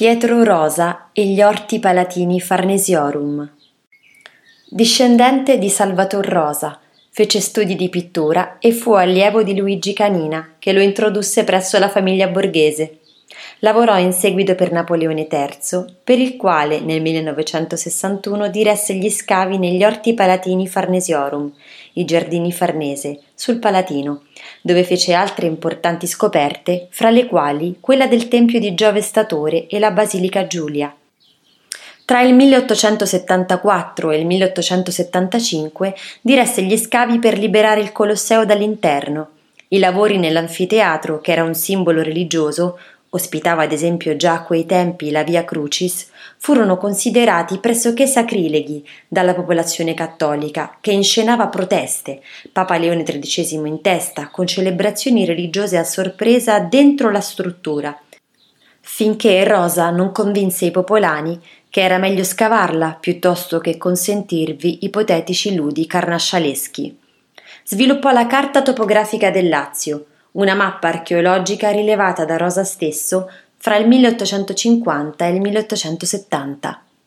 Pietro Rosa e gli orti palatini Farnesiorum. Discendente di Salvator Rosa, fece studi di pittura e fu allievo di Luigi Canina, che lo introdusse presso la famiglia borghese. Lavorò in seguito per Napoleone III, per il quale nel 1961 diresse gli scavi negli orti palatini Farnesiorum, i giardini Farnese, sul Palatino, dove fece altre importanti scoperte, fra le quali quella del Tempio di Giove Statore e la Basilica Giulia. Tra il 1874 e il 1875 diresse gli scavi per liberare il Colosseo dall'interno. I lavori nell'anfiteatro, che era un simbolo religioso, ospitava ad esempio già a quei tempi la Via Crucis, furono considerati pressoché sacrileghi dalla popolazione cattolica, che inscenava proteste, Papa Leone XIII in testa, con celebrazioni religiose a sorpresa dentro la struttura, finché Rosa non convinse i popolani che era meglio scavarla piuttosto che consentirvi ipotetici ludi carnascialeschi. Sviluppò la carta topografica del Lazio, una mappa archeologica rilevata da Rosa stesso fra il 1850 e il 1870.